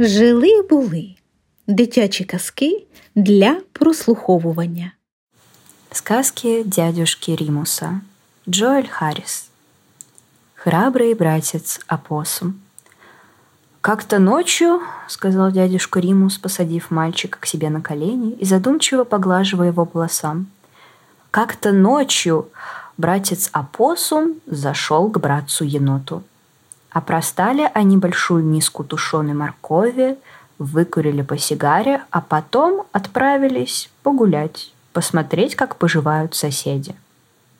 Жили були дитячі казки для прослуховування. Сказки дядюшки Римуса. Джоэль Харрис. Храбрый братец Апоссум. «Как-то ночью, — сказал дядюшка Римус, посадив мальчика к себе на колени и задумчиво поглаживая его волосам, — как-то ночью братец Апоссум зашел к братцу еноту. Опростали они большую миску тушеной моркови, выкурили по сигаре, а потом отправились погулять, посмотреть, как поживают соседи.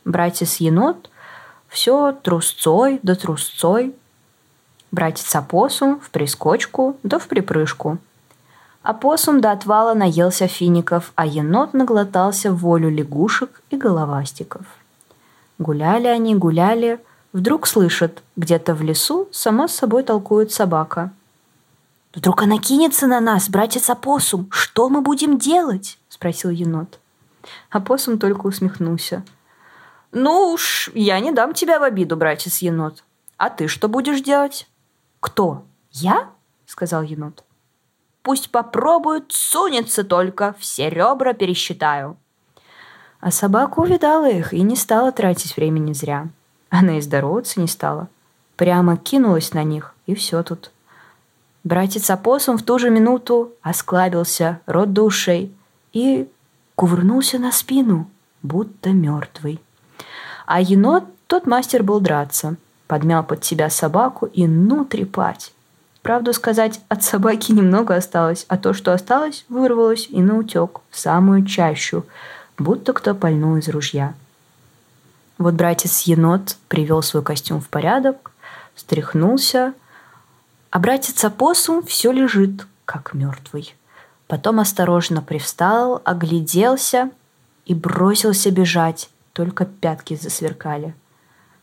Братец-енот все трусцой да трусцой, братец опоссум в прискочку да в припрыжку. Опоссум до отвала наелся фиников, а енот наглотался волю лягушек и головастиков. Гуляли они, гуляли, вдруг слышат, где-то в лесу сама с собой толкует собака. «Вдруг она кинется на нас, братец опоссум, что мы будем делать?» – спросил енот. Опоссум только усмехнулся. «Ну уж, я не дам тебя в обиду, братец енот. А ты что будешь делать?» «Кто? Я?» – сказал енот. «Пусть попробуют, сунется только, все ребра пересчитаю». А собака увидала их и не стала тратить времени зря. Она и здороваться не стала. Прямо кинулась на них, и все тут. Братец Апоссум в ту же минуту осклабился рот душей и кувырнулся на спину, будто мертвый. А енот, тот мастер был драться, подмял под себя собаку и ну трепать. Правду сказать, от собаки немного осталось, а то, что осталось, вырвалось и наутек в самую чащу, будто кто пальнул из ружья. Вот братец-енот привел свой костюм в порядок, встряхнулся, а братец-опоссум все лежит, как мертвый. Потом осторожно привстал, огляделся и бросился бежать, только пятки засверкали.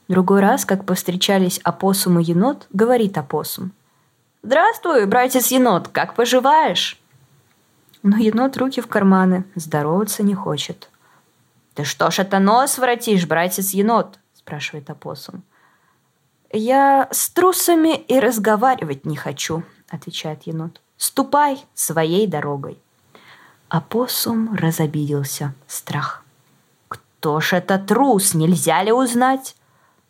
Другой раз, как повстречались опоссум и енот, говорит опоссум. «Здравствуй, братец-енот, как поживаешь?» Но енот руки в карманы, здороваться не хочет – «Ты что ж это нос воротишь, братец-енот?» – спрашивает опоссум. «Я с трусами и разговаривать не хочу», – отвечает енот. «Ступай своей дорогой». Опоссум разобиделся. Страх. «Кто ж это трус? Нельзя ли узнать?»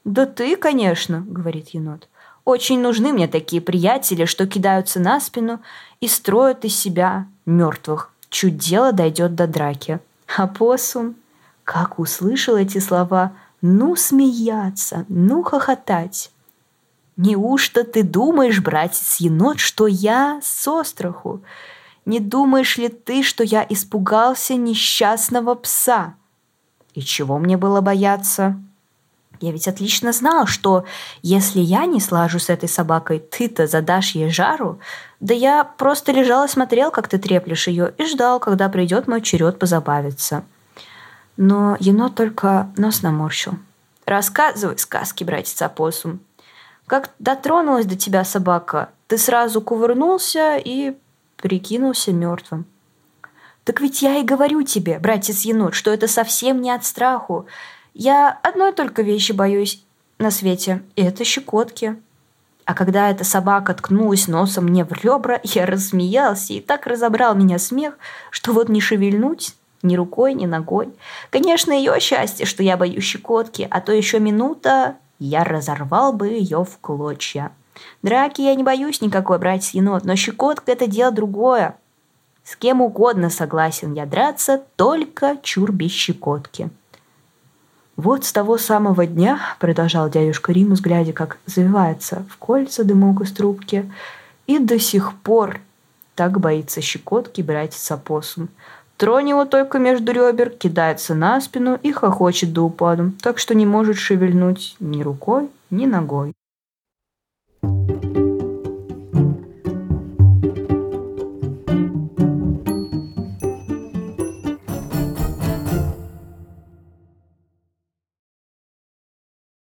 «Да ты, конечно», — говорит енот. «Очень нужны мне такие приятели, что кидаются на спину и строят из себя мертвых. Чуть дело дойдет до драки». Опоссум как услышал эти слова, ну смеяться, ну хохотать. Неужто ты думаешь, братец-енот, что я с остраху? Не думаешь ли ты, что я испугался несчастного пса? И чего мне было бояться? Я ведь отлично знал, что если я не слажу с этой собакой, ты-то задашь ей жару. Да я просто лежал и смотрел, как ты треплешь ее, и ждал, когда придет мой черед позабавиться. Но енот только нос наморщил. «Рассказывай сказки, братец опоссум. Как дотронулась до тебя собака, ты сразу кувырнулся и прикинулся мертвым. Так ведь я и говорю тебе, братец енот, что это совсем не от страху. Я одной только вещи боюсь на свете, и это щекотки. А когда эта собака ткнулась носом мне в ребра, я рассмеялся и так разобрал меня смех, что вот не шевельнуть ни рукой, ни ногой. Конечно, ее счастье, что я боюсь щекотки, а то еще минута, я разорвал бы ее в клочья. Драки я не боюсь никакой, братец-енот, но щекотка – это дело другое. С кем угодно согласен я драться, только чур без щекотки. Вот с того самого дня, продолжал дядюшка Римус, глядя, как завивается в кольца дымок из трубки, и до сих пор так боится щекотки братец опоссум. Тронь его только между ребер, кидается на спину и хохочет до упаду, так что не может шевельнуть ни рукой, ни ногой.